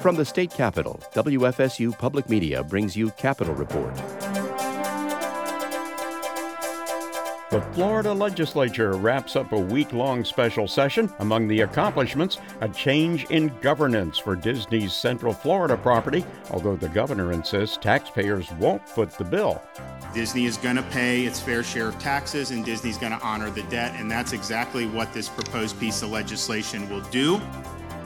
From the state capitol, WFSU Public Media brings you Capitol Report. The Florida legislature wraps up a week long special session. Among the accomplishments, a change in governance for Disney's Central Florida property, although the governor insists taxpayers won't foot the bill. Disney is going to pay its fair share of taxes and Disney's going to honor the debt, and that's exactly what this proposed piece of legislation will do.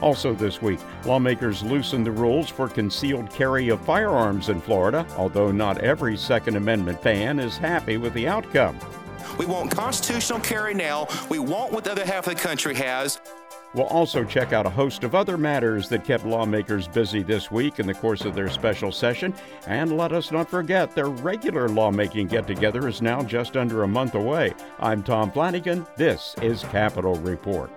Also, this week, lawmakers loosened the rules for concealed carry of firearms in Florida, although not every Second Amendment fan is happy with the outcome. We want constitutional carry now. We want what the other half of the country has. We'll also check out a host of other matters that kept lawmakers busy this week in the course of their special session. And let us not forget their regular lawmaking get together is now just under a month away. I'm Tom Flanagan. This is Capitol Report.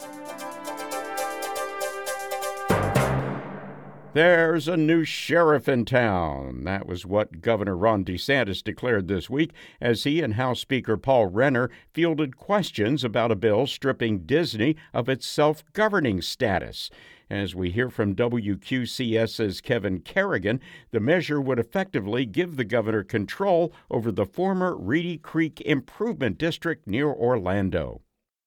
There's a new sheriff in town. That was what Governor Ron DeSantis declared this week as he and House Speaker Paul Renner fielded questions about a bill stripping Disney of its self governing status. As we hear from WQCS's Kevin Kerrigan, the measure would effectively give the governor control over the former Reedy Creek Improvement District near Orlando.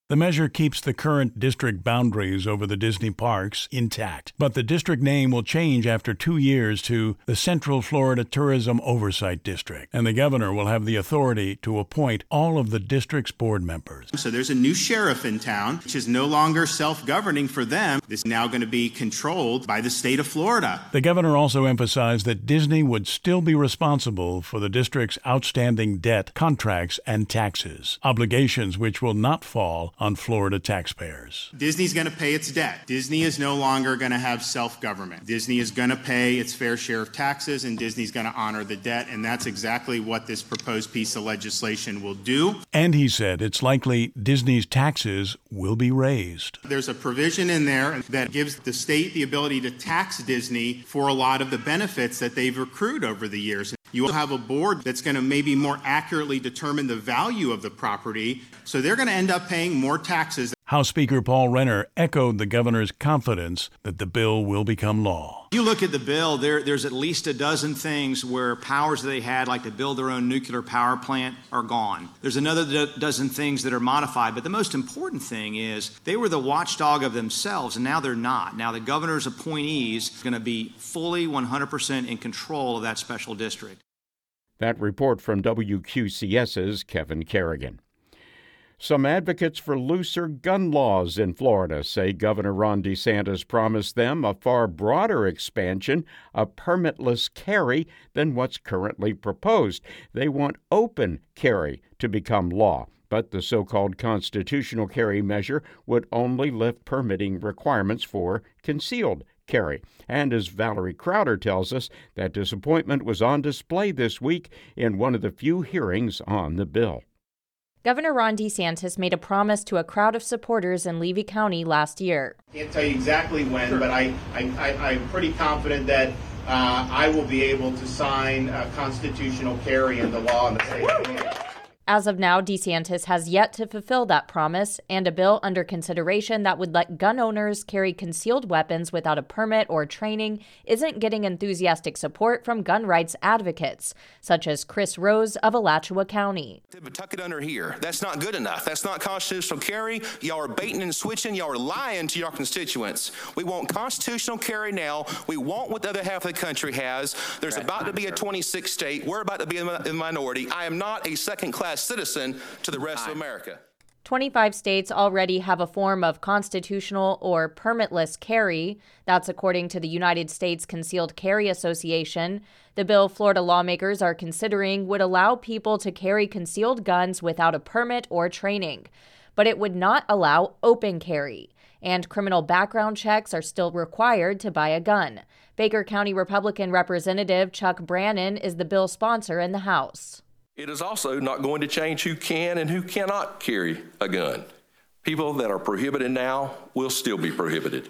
The measure keeps the current district boundaries over the Disney parks intact, but the district name will change after two years to the Central Florida Tourism Oversight District, and the governor will have the authority to appoint all of the district's board members. So there's a new sheriff in town, which is no longer self governing for them. It's now going to be controlled by the state of Florida. The governor also emphasized that Disney would still be responsible for the district's outstanding debt, contracts, and taxes, obligations which will not fall on Florida taxpayers. Disney's going to pay its debt. Disney is no longer going to have self government. Disney is going to pay its fair share of taxes, and Disney's going to honor the debt. And that's exactly what this proposed piece of legislation will do. And he said it's likely Disney's taxes will be raised. There's a provision in there that gives the state the ability to tax Disney for a lot of the benefits that they've accrued over the years. You will have a board that's going to maybe more accurately determine the value of the property. So they're going to end up paying more taxes. House Speaker Paul Renner echoed the governor's confidence that the bill will become law. You look at the bill, there, there's at least a dozen things where powers they had, like to build their own nuclear power plant, are gone. There's another do- dozen things that are modified, but the most important thing is they were the watchdog of themselves, and now they're not. Now the governor's appointees are going to be fully 100% in control of that special district. That report from WQCS's Kevin Kerrigan. Some advocates for looser gun laws in Florida say Governor Ron DeSantis promised them a far broader expansion of permitless carry than what's currently proposed. They want open carry to become law, but the so called constitutional carry measure would only lift permitting requirements for concealed carry. And as Valerie Crowder tells us, that disappointment was on display this week in one of the few hearings on the bill. Governor Ron DeSantis made a promise to a crowd of supporters in Levy County last year. Can't tell you exactly when, sure. but I, I, I, am pretty confident that uh, I will be able to sign a constitutional carry into law in the state. As of now, DeSantis has yet to fulfill that promise, and a bill under consideration that would let gun owners carry concealed weapons without a permit or training isn't getting enthusiastic support from gun rights advocates, such as Chris Rose of Alachua County. Tuck it under here. That's not good enough. That's not constitutional carry. Y'all are baiting and switching. Y'all are lying to your constituents. We want constitutional carry now. We want what the other half of the country has. There's about to be a 26 state. We're about to be in the minority. I am not a second class citizen to the rest of America. 25 states already have a form of constitutional or permitless carry. That's according to the United States Concealed Carry Association. The bill Florida lawmakers are considering would allow people to carry concealed guns without a permit or training, but it would not allow open carry. And criminal background checks are still required to buy a gun. Baker County Republican Representative Chuck Brannon is the bill sponsor in the House. It is also not going to change who can and who cannot carry a gun. People that are prohibited now will still be prohibited.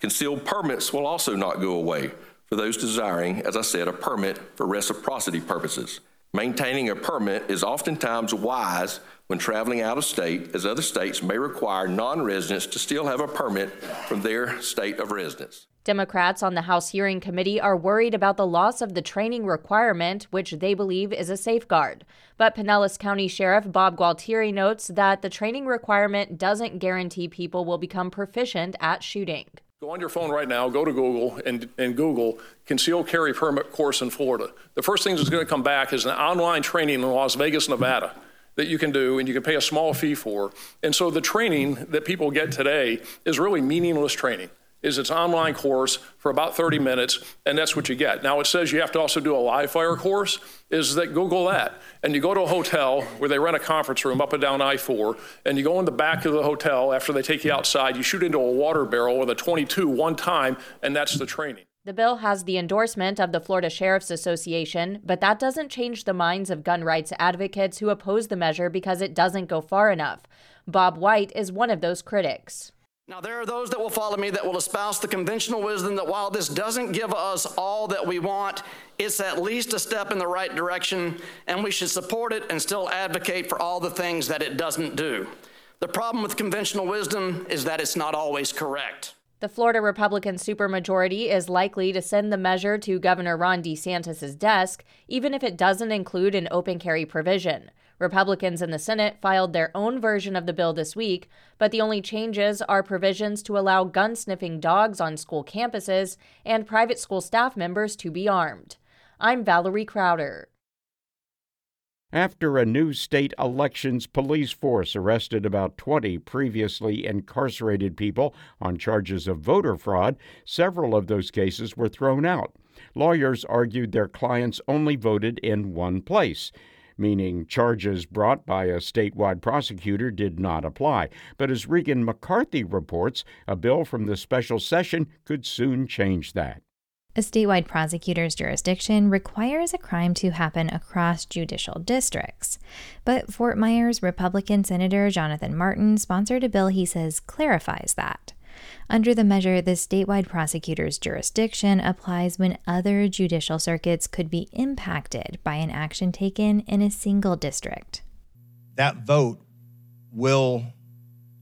Concealed permits will also not go away for those desiring, as I said, a permit for reciprocity purposes. Maintaining a permit is oftentimes wise when traveling out of state, as other states may require non residents to still have a permit from their state of residence. Democrats on the House Hearing Committee are worried about the loss of the training requirement, which they believe is a safeguard. But Pinellas County Sheriff Bob Gualtieri notes that the training requirement doesn't guarantee people will become proficient at shooting. Go on your phone right now, go to Google and, and Google concealed carry permit course in Florida. The first thing that's going to come back is an online training in Las Vegas, Nevada that you can do and you can pay a small fee for. And so the training that people get today is really meaningless training is its online course for about 30 minutes, and that's what you get. Now it says you have to also do a live fire course. Is that Google that? And you go to a hotel where they rent a conference room up and down I-4, and you go in the back of the hotel after they take you outside. You shoot into a water barrel with a 22 one time, and that's the training. The bill has the endorsement of the Florida Sheriff's Association, but that doesn't change the minds of gun rights advocates who oppose the measure because it doesn't go far enough. Bob White is one of those critics. Now, there are those that will follow me that will espouse the conventional wisdom that while this doesn't give us all that we want, it's at least a step in the right direction, and we should support it and still advocate for all the things that it doesn't do. The problem with conventional wisdom is that it's not always correct. The Florida Republican supermajority is likely to send the measure to Governor Ron DeSantis' desk, even if it doesn't include an open carry provision. Republicans in the Senate filed their own version of the bill this week, but the only changes are provisions to allow gun sniffing dogs on school campuses and private school staff members to be armed. I'm Valerie Crowder. After a new state elections police force arrested about 20 previously incarcerated people on charges of voter fraud, several of those cases were thrown out. Lawyers argued their clients only voted in one place meaning charges brought by a statewide prosecutor did not apply. But as Regan McCarthy reports, a bill from the special session could soon change that. A statewide prosecutor's jurisdiction requires a crime to happen across judicial districts. But Fort Myers Republican Senator Jonathan Martin sponsored a bill he says clarifies that. Under the measure, the statewide prosecutor's jurisdiction applies when other judicial circuits could be impacted by an action taken in a single district. That vote will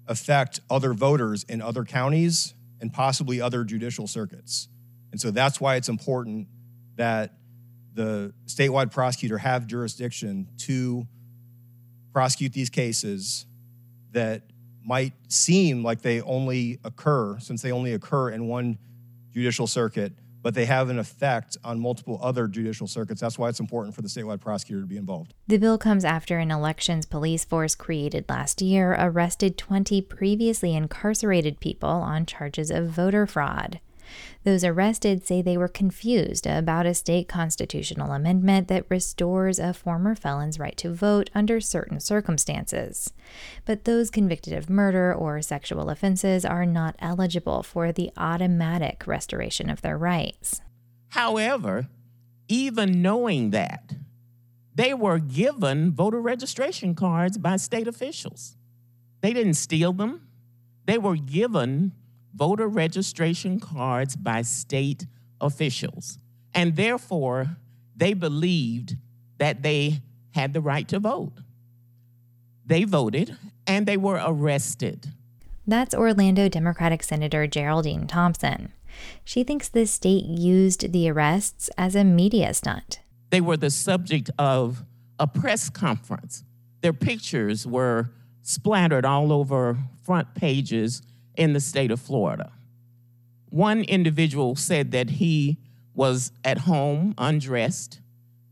affect other voters in other counties and possibly other judicial circuits. And so that's why it's important that the statewide prosecutor have jurisdiction to prosecute these cases that might seem like they only occur, since they only occur in one judicial circuit, but they have an effect on multiple other judicial circuits. That's why it's important for the statewide prosecutor to be involved. The bill comes after an elections police force created last year arrested 20 previously incarcerated people on charges of voter fraud. Those arrested say they were confused about a state constitutional amendment that restores a former felon's right to vote under certain circumstances. But those convicted of murder or sexual offenses are not eligible for the automatic restoration of their rights. However, even knowing that, they were given voter registration cards by state officials. They didn't steal them. They were given voter registration cards by state officials. And therefore, they believed that they had the right to vote. They voted and they were arrested. That's Orlando Democratic Senator Geraldine Thompson. She thinks the state used the arrests as a media stunt. They were the subject of a press conference. Their pictures were splattered all over front pages in the state of Florida. One individual said that he was at home undressed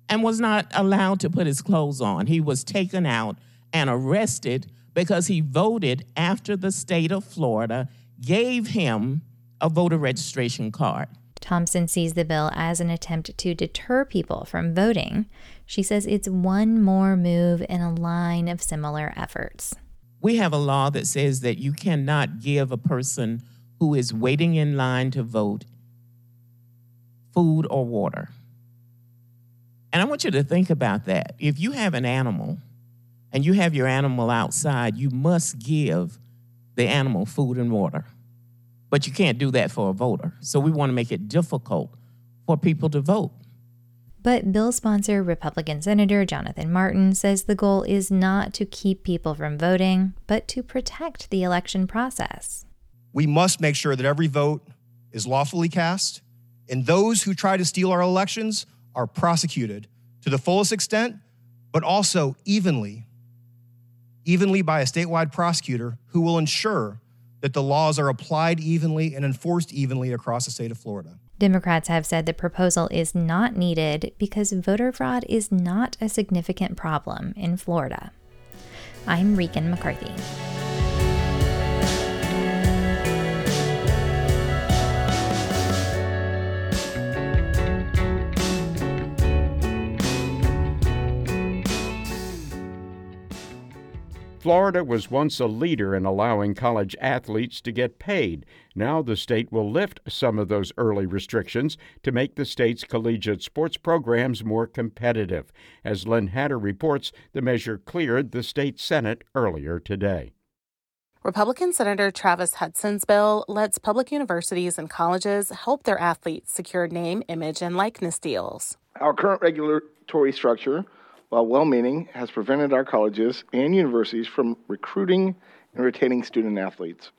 and was not allowed to put his clothes on. He was taken out and arrested because he voted after the state of Florida gave him a voter registration card. Thompson sees the bill as an attempt to deter people from voting. She says it's one more move in a line of similar efforts we have a law that says that you cannot give a person who is waiting in line to vote food or water. And I want you to think about that. If you have an animal and you have your animal outside, you must give the animal food and water. But you can't do that for a voter. So we want to make it difficult for people to vote. But bill sponsor Republican Senator Jonathan Martin says the goal is not to keep people from voting, but to protect the election process. We must make sure that every vote is lawfully cast, and those who try to steal our elections are prosecuted to the fullest extent, but also evenly, evenly by a statewide prosecutor who will ensure that the laws are applied evenly and enforced evenly across the state of Florida. Democrats have said the proposal is not needed because voter fraud is not a significant problem in Florida. I'm Regan McCarthy. Florida was once a leader in allowing college athletes to get paid. Now the state will lift some of those early restrictions to make the state's collegiate sports programs more competitive. As Lynn Hatter reports, the measure cleared the state Senate earlier today. Republican Senator Travis Hutson's bill lets public universities and colleges help their athletes secure name, image, and likeness deals. Our current regulatory structure while well meaning, has prevented our colleges and universities from recruiting and retaining student athletes.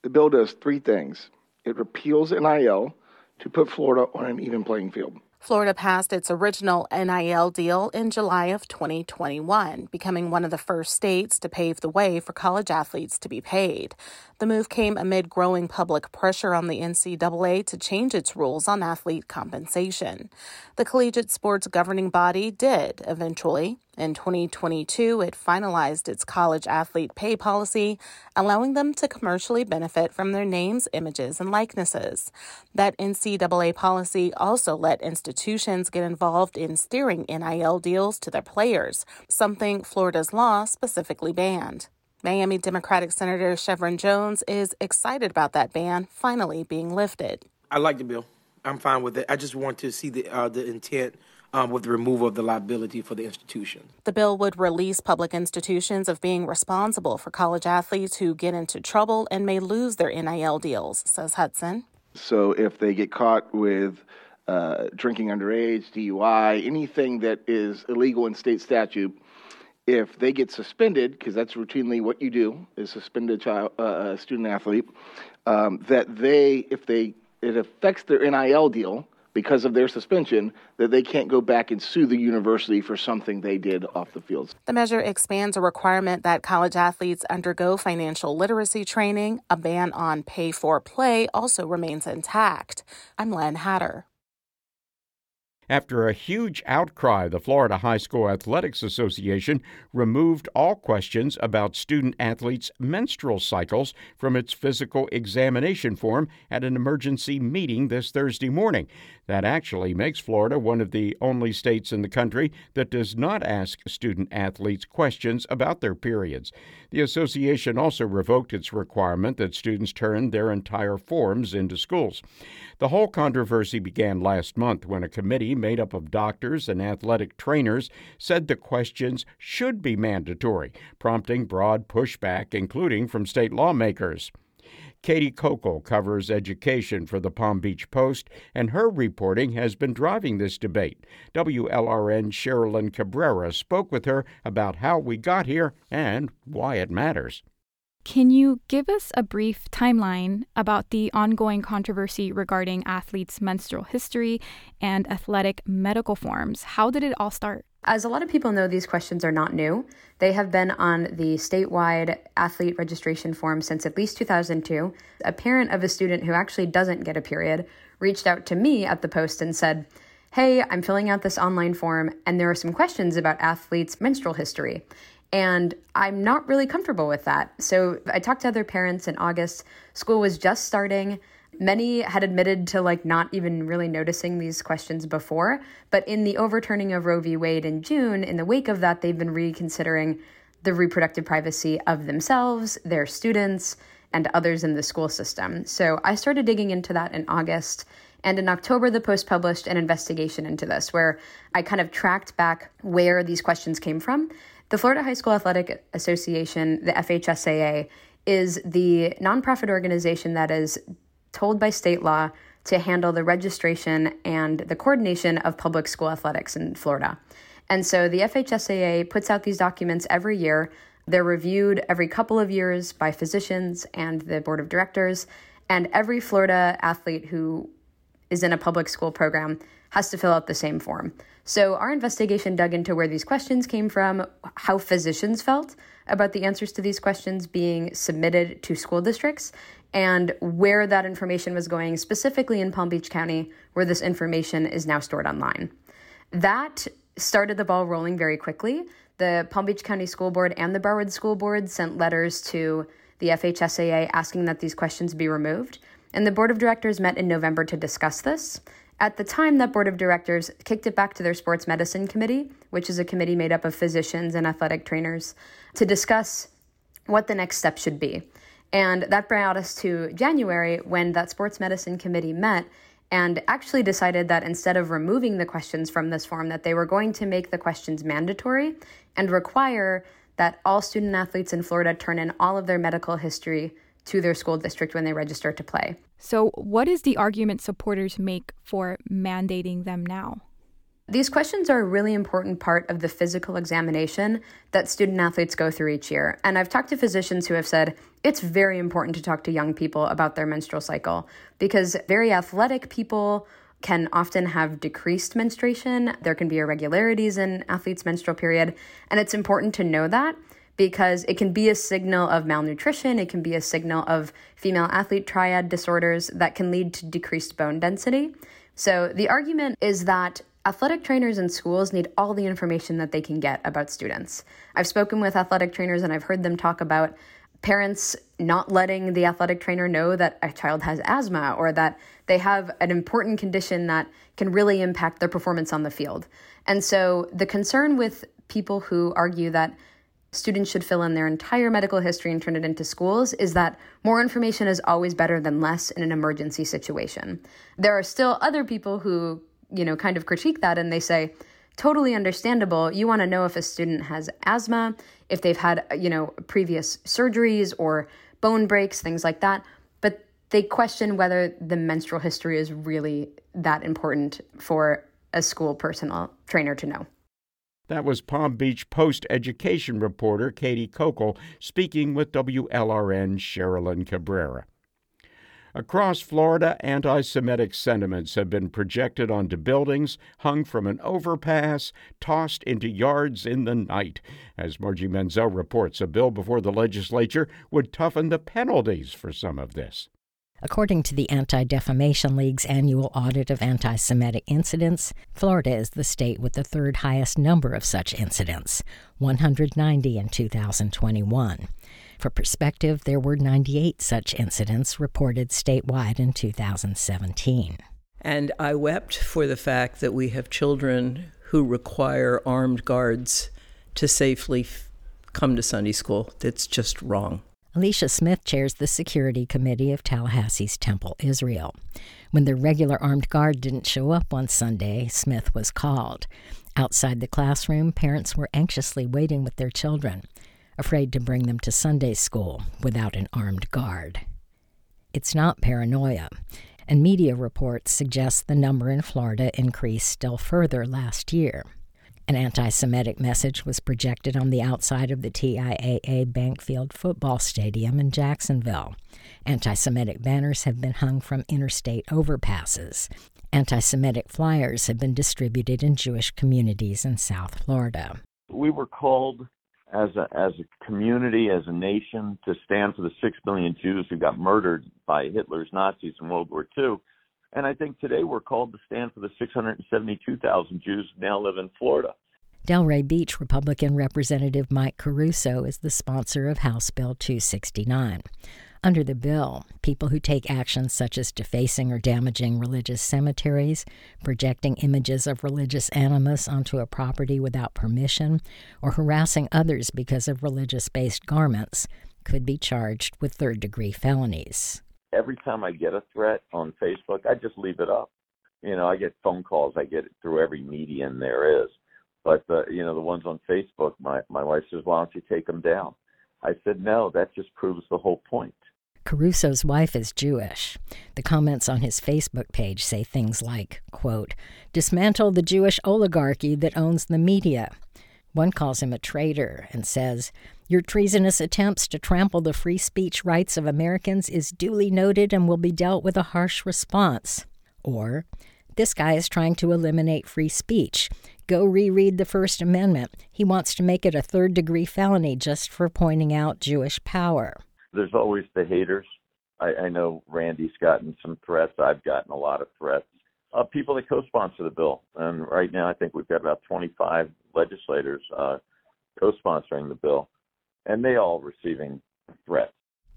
The bill does three things it repeals NIL to put Florida on an even playing field. Florida passed its original NIL deal in July of 2021, becoming one of the first states to pave the way for college athletes to be paid. The move came amid growing public pressure on the NCAA to change its rules on athlete compensation. The collegiate sports governing body did eventually, in 2022, it finalized its college athlete pay policy, allowing them to commercially benefit from their names, images, and likenesses. That NCAA policy also let institutions get involved in steering NIL deals to their players, something Florida's law specifically banned. Miami Democratic Senator Shevrin Jones is excited about that ban finally being lifted. I like the bill. I'm fine with it. I just want to see the uh, the intent um, with the removal of the liability for the institution. The bill would release public institutions of being responsible for college athletes who get into trouble and may lose their NIL deals, says Hutson. So if they get caught with uh, drinking underage, DUI, anything that is illegal in state statute, if they get suspended, because that's routinely what you do, is suspend a child, uh, a student athlete, um, that they, if they, it affects their NIL deal, because of their suspension that they can't go back and sue the university for something they did off the field. The measure expands a requirement that college athletes undergo financial literacy training. A ban on pay for play also remains intact. I'm Lynn Hatter. After a huge outcry, the Florida High School Athletics Association removed all questions about student athletes' menstrual cycles from its physical examination form at an emergency meeting this Thursday morning. That actually makes Florida one of the only states in the country that does not ask student athletes questions about their periods. The association also revoked its requirement that students turn their entire forms into schools. The whole controversy began last month when a committee made up of doctors and athletic trainers said the questions should be mandatory, prompting broad pushback, including from state lawmakers. Katie Kokal covers education for the Palm Beach Post, and her reporting has been driving this debate. WLRN Sherilyn Cabrera spoke with her about how we got here and why it matters. Can you give us a brief timeline about the ongoing controversy regarding athletes' menstrual history and athletic medical forms? How did it all start? As a lot of people know, these questions are not new. They have been on the statewide athlete registration form since at least 2002. A parent of a student who actually doesn't get a period reached out to me at the Post and said, Hey, I'm filling out this online form, and there are some questions about athletes' menstrual history. And I'm not really comfortable with that. So I talked to other parents in August. School was just starting. Many had admitted to like not even really noticing these questions before, but in the overturning of Roe v. Wade in June, in the wake of that, they've been reconsidering the reproductive privacy of themselves, their students, and others in the school system. So I started digging into that in August. And in October, the Post published an investigation into this where I kind of tracked back where these questions came from the Florida High School Athletic Association, the FHSAA, is the nonprofit organization that is told by state law to handle the registration and the coordination of public school athletics in Florida. And so the FHSAA puts out these documents every year. They're reviewed every couple of years by physicians and the board of directors. And every Florida athlete who is in a public school program has to fill out the same form. So our investigation dug into where these questions came from, how physicians felt about the answers to these questions being submitted to school districts, and where that information was going, specifically in Palm Beach County, where this information is now stored online. That started the ball rolling very quickly. The Palm Beach County School Board and the Broward School Board sent letters to the FHSAA asking that these questions be removed. And the board of directors met in November to discuss this. At the time, that board of directors kicked it back to their sports medicine committee, which is a committee made up of physicians and athletic trainers, to discuss what the next step should be. And that brought us to January when that sports medicine committee met and actually decided that instead of removing the questions from this form that they were going to make the questions mandatory and require that all student athletes in Florida turn in all of their medical history to their school district when they register to play. So, what is the argument supporters make for mandating them now? These questions are a really important part of the physical examination that student athletes go through each year. And I've talked to physicians who have said it's very important to talk to young people about their menstrual cycle because very athletic people can often have decreased menstruation. There can be irregularities in athletes' menstrual period. And it's important to know that because it can be a signal of malnutrition, it can be a signal of female athlete triad disorders that can lead to decreased bone density. So the argument is that athletic trainers in schools need all the information that they can get about students. I've spoken with athletic trainers and I've heard them talk about parents not letting the athletic trainer know that a child has asthma or that they have an important condition that can really impact their performance on the field. And so the concern with people who argue that students should fill in their entire medical history and turn it into schools is that more information is always better than less in an emergency situation. There are still other people who, you know, kind of critique that and they say, totally understandable. You want to know if a student has asthma, if they've had, you know, previous surgeries or bone breaks, things like that. But they question whether the menstrual history is really that important for a school personal trainer to know. That was Palm Beach Post education reporter Katie Kokal speaking with WLRN Sherilyn Cabrera. Across Florida, anti Semitic sentiments have been projected onto buildings, hung from an overpass, tossed into yards in the night. As Margie Menzel reports, a bill before the legislature would toughen the penalties for some of this. According to the Anti Defamation League's annual audit of anti Semitic incidents, Florida is the state with the third highest number of such incidents 190 in 2021. For perspective, there were 98 such incidents reported statewide in 2017. And I wept for the fact that we have children who require armed guards to safely f- come to Sunday school. That's just wrong. Alicia Smith chairs the security committee of Tallahassee's Temple Israel. When the regular armed guard didn't show up on Sunday, Smith was called. Outside the classroom, parents were anxiously waiting with their children, afraid to bring them to Sunday school without an armed guard. It's not paranoia, and media reports suggest the number in Florida increased still further last year. An anti Semitic message was projected on the outside of the TIAA Bank Field football stadium in Jacksonville. Anti Semitic banners have been hung from interstate overpasses. Anti Semitic flyers have been distributed in Jewish communities in South Florida. We were called as a, as a community, as a nation, to stand for the six million Jews who got murdered by Hitler's Nazis in World War II and I think today we're called to stand for the 672,000 Jews who now live in Florida. Delray Beach Republican Representative Mike Caruso is the sponsor of House Bill 269. Under the bill, people who take actions such as defacing or damaging religious cemeteries, projecting images of religious animus onto a property without permission, or harassing others because of religious based garments could be charged with third degree felonies every time I get a threat on Facebook, I just leave it up. You know, I get phone calls. I get it through every medium there is. But the, you know, the ones on Facebook, my my wife says, "Why don't you take them down?" I said, "No, that just proves the whole point." Caruso's wife is Jewish. The comments on his Facebook page say things like, quote, dismantle the Jewish oligarchy that owns the media. One calls him a traitor and says, Your treasonous attempts to trample the free speech rights of Americans is duly noted and will be dealt with a harsh response. Or, This guy is trying to eliminate free speech. Go reread the First Amendment. He wants to make it a third degree felony just for pointing out Jewish power. There's always the haters. I, I know Randy's gotten some threats. I've gotten a lot of threats. Uh, people that co-sponsor the bill, and right now I think we've got about 25 legislators uh, co-sponsoring the bill, and they all receiving threats.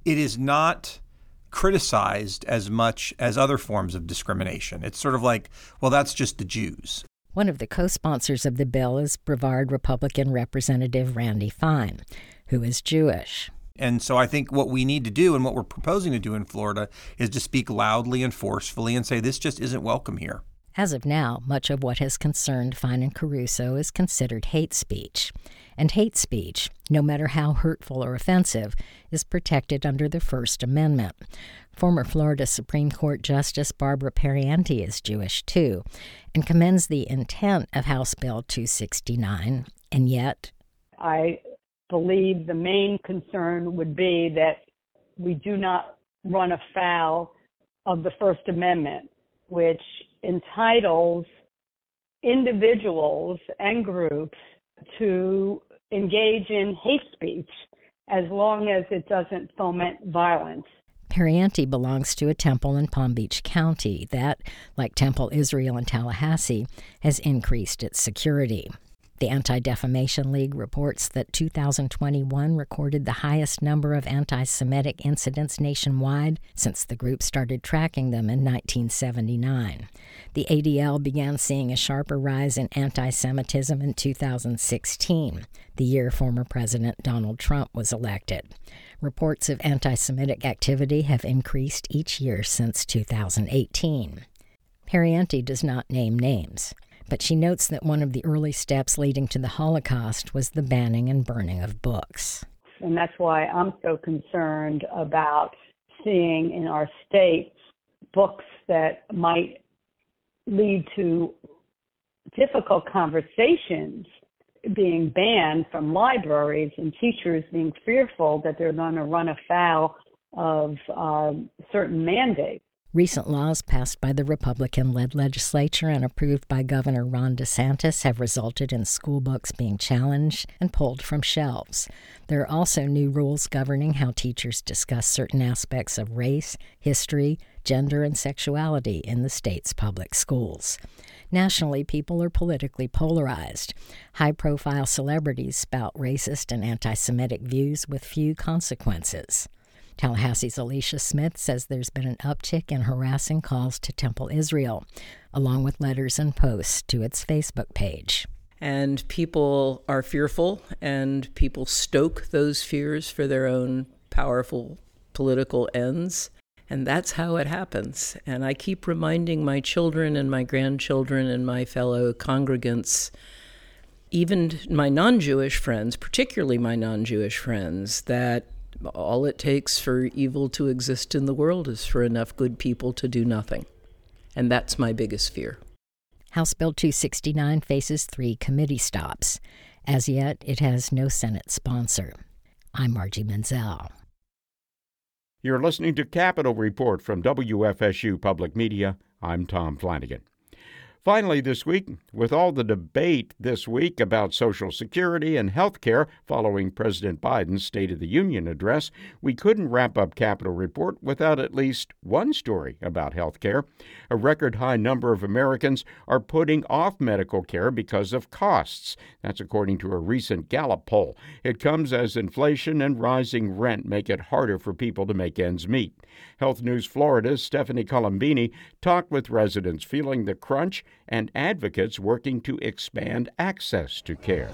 It is not criticized as much as other forms of discrimination. It's sort of like, well, that's just the Jews. One of the co sponsors of the bill is Brevard Republican Representative Randy Fine, who is Jewish. And so I think what we need to do and what we're proposing to do in Florida is to speak loudly and forcefully and say this just isn't welcome here. As of now, much of what has concerned Fine and Caruso is considered hate speech. And hate speech, no matter how hurtful or offensive, is protected under the First Amendment. Former Florida Supreme Court Justice Barbara Pariente is Jewish too, and commends the intent of House Bill 269, and yet. I believe the main concern would be that we do not run afoul of the First Amendment, which entitles individuals and groups to engage in hate speech as long as it doesn't foment violence. Pariente belongs to a temple in Palm Beach County that, like Temple Israel in Tallahassee, has increased its security. The Anti Defamation League reports that 2021 recorded the highest number of anti Semitic incidents nationwide since the group started tracking them in 1979. The ADL began seeing a sharper rise in anti Semitism in 2016, the year former President Donald Trump was elected. Reports of anti Semitic activity have increased each year since 2018. Pariente does not name names but she notes that one of the early steps leading to the Holocaust was the banning and burning of books. And that's why I'm so concerned about seeing in our state books that might lead to difficult conversations being banned from libraries and teachers being fearful that they're going to run afoul of uh, certain mandates. Recent laws passed by the Republican led legislature and approved by Governor Ron DeSantis have resulted in school books being challenged and pulled from shelves. There are also new rules governing how teachers discuss certain aspects of race, history, gender, and sexuality in the state's public schools. Nationally, people are politically polarized. High profile celebrities spout racist and anti Semitic views with few consequences. Tallahassee's Alicia Smith says there's been an uptick in harassing calls to Temple Israel, along with letters and posts to its Facebook page. And people are fearful, and people stoke those fears for their own powerful political ends. And that's how it happens. And I keep reminding my children and my grandchildren and my fellow congregants, even my non Jewish friends, particularly my non Jewish friends, that all it takes for evil to exist in the world is for enough good people to do nothing. And that's my biggest fear. House Bill 269 faces three committee stops. As yet, it has no Senate sponsor. I'm Margie Menzel. You're listening to Capitol Report from WFSU Public Media. I'm Tom Flanagan. Finally, this week, with all the debate this week about Social Security and health care following President Biden's State of the Union address, we couldn't wrap up Capitol Report without at least one story about health care. A record high number of Americans are putting off medical care because of costs. That's according to a recent Gallup poll. It comes as inflation and rising rent make it harder for people to make ends meet. Health News Florida's Stephanie Colombini talked with residents feeling the crunch and advocates working to expand access to care.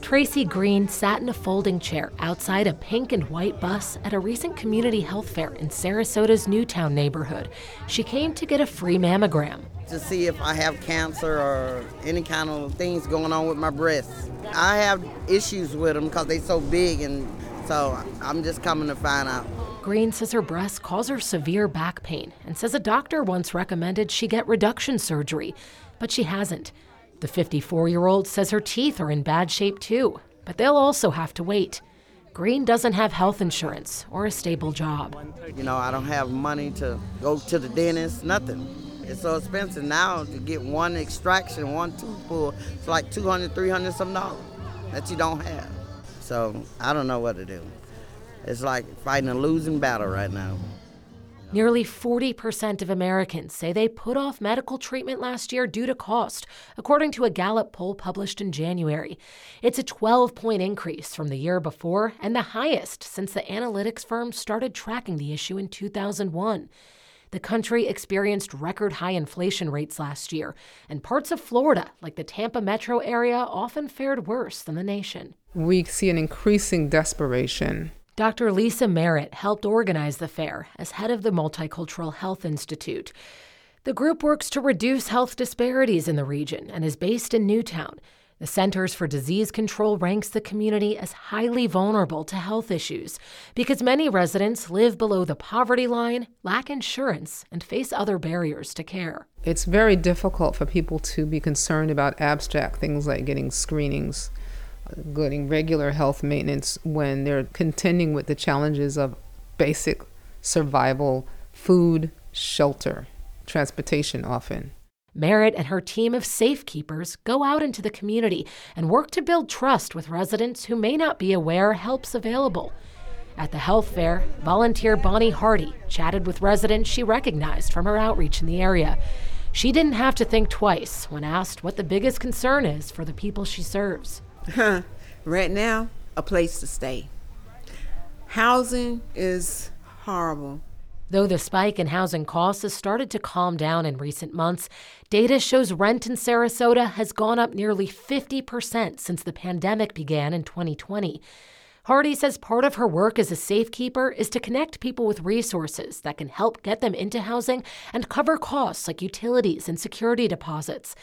Tracy Green sat in a folding chair outside a pink and white bus at a recent community health fair in Sarasota's Newtown neighborhood. She came to get a free mammogram. To see if I have cancer or any kind of things going on with my breasts. I have issues with them because they're so big, and so I'm just coming to find out. Green says her breasts cause her severe back pain and says a doctor once recommended she get reduction surgery, but she hasn't. The 54 year old says her teeth are in bad shape too, but they'll also have to wait. Green doesn't have health insurance or a stable job. You know, I don't have money to go to the dentist, nothing. It's so expensive now to get one extraction, one tooth pull. It's like 200, 300 some dollars that you don't have. So I don't know what to do. It's like fighting a losing battle right now. Nearly 40% of Americans say they put off medical treatment last year due to cost, according to a Gallup poll published in January. It's a 12 point increase from the year before and the highest since the analytics firm started tracking the issue in 2001. The country experienced record high inflation rates last year, and parts of Florida, like the Tampa metro area, often fared worse than the nation. We see an increasing desperation Dr. Lisa Merritt helped organize the fair as head of the Multicultural Health Institute. The group works to reduce health disparities in the region and is based in Newtown. The Centers for Disease Control ranks the community as highly vulnerable to health issues because many residents live below the poverty line, lack insurance, and face other barriers to care. It's very difficult for people to be concerned about abstract things like getting screenings getting regular health maintenance when they're contending with the challenges of basic survival, food, shelter, transportation often. Merritt and her team of safekeepers go out into the community and work to build trust with residents who may not be aware help's available. At the health fair, volunteer Bonnie Hardy chatted with residents she recognized from her outreach in the area. She didn't have to think twice when asked what the biggest concern is for the people she serves. Right now, a place to stay. Housing is horrible. Though the spike in housing costs has started to calm down in recent months, data shows rent in Sarasota has gone up nearly 50% since the pandemic began in 2020. Hardy says part of her work as a safekeeper is to connect people with resources that can help get them into housing and cover costs like utilities and security deposits.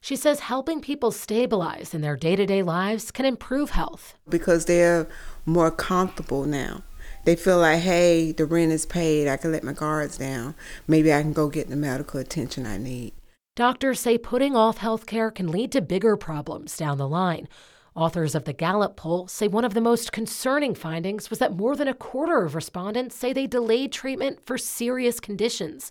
She says helping people stabilize in their day to day lives can improve health. Because they're more comfortable now. They feel like, hey, the rent is paid. I can let my guards down. Maybe I can go get the medical attention I need. Doctors say putting off health care can lead to bigger problems down the line. Authors of the Gallup poll say one of the most concerning findings was that more than a quarter of respondents say they delayed treatment for serious conditions.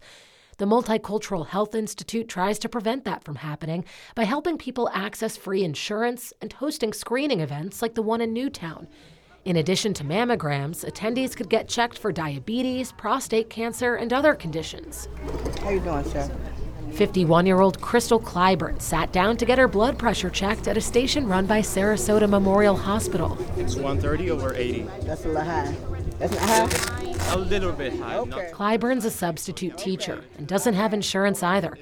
The Multicultural Health Institute tries to prevent that from happening by helping people access free insurance and hosting screening events like the one in Newtown. In addition to mammograms, attendees could get checked for diabetes, prostate cancer, and other conditions. How you doing, sir? 51-year-old Crystal Clyburn sat down to get her blood pressure checked at a station run by Sarasota Memorial Hospital. It's 130 over 80. That's a little high. That's not high? A little bit high. Okay. Clyburn's a substitute teacher and doesn't have insurance either.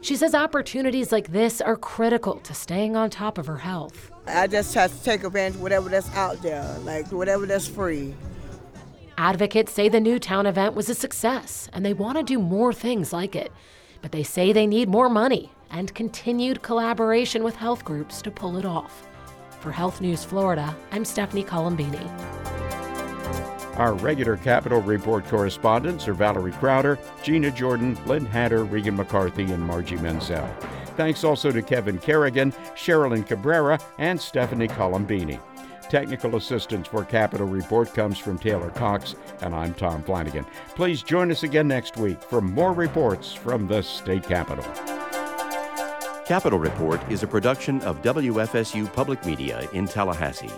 She says opportunities like this are critical to staying on top of her health. I just have to take advantage of whatever that's out there, like whatever that's free. Advocates say the Newtown event was a success and they want to do more things like it. But they say they need more money and continued collaboration with health groups to pull it off. For Health News Florida, I'm Stephanie Colombini. Our regular Capitol Report correspondents are Valerie Crowder, Gina Jordan, Lynn Hatter, Regan McCarthy, and Margie Menzel. Thanks also to Kevin Kerrigan, Sherilyn Cabrera, and Stephanie Colombini. Technical assistance for Capitol Report comes from Taylor Cox, and I'm Tom Flanagan. Please join us again next week for more reports from the state capitol. Capitol Report is a production of WFSU Public Media in Tallahassee.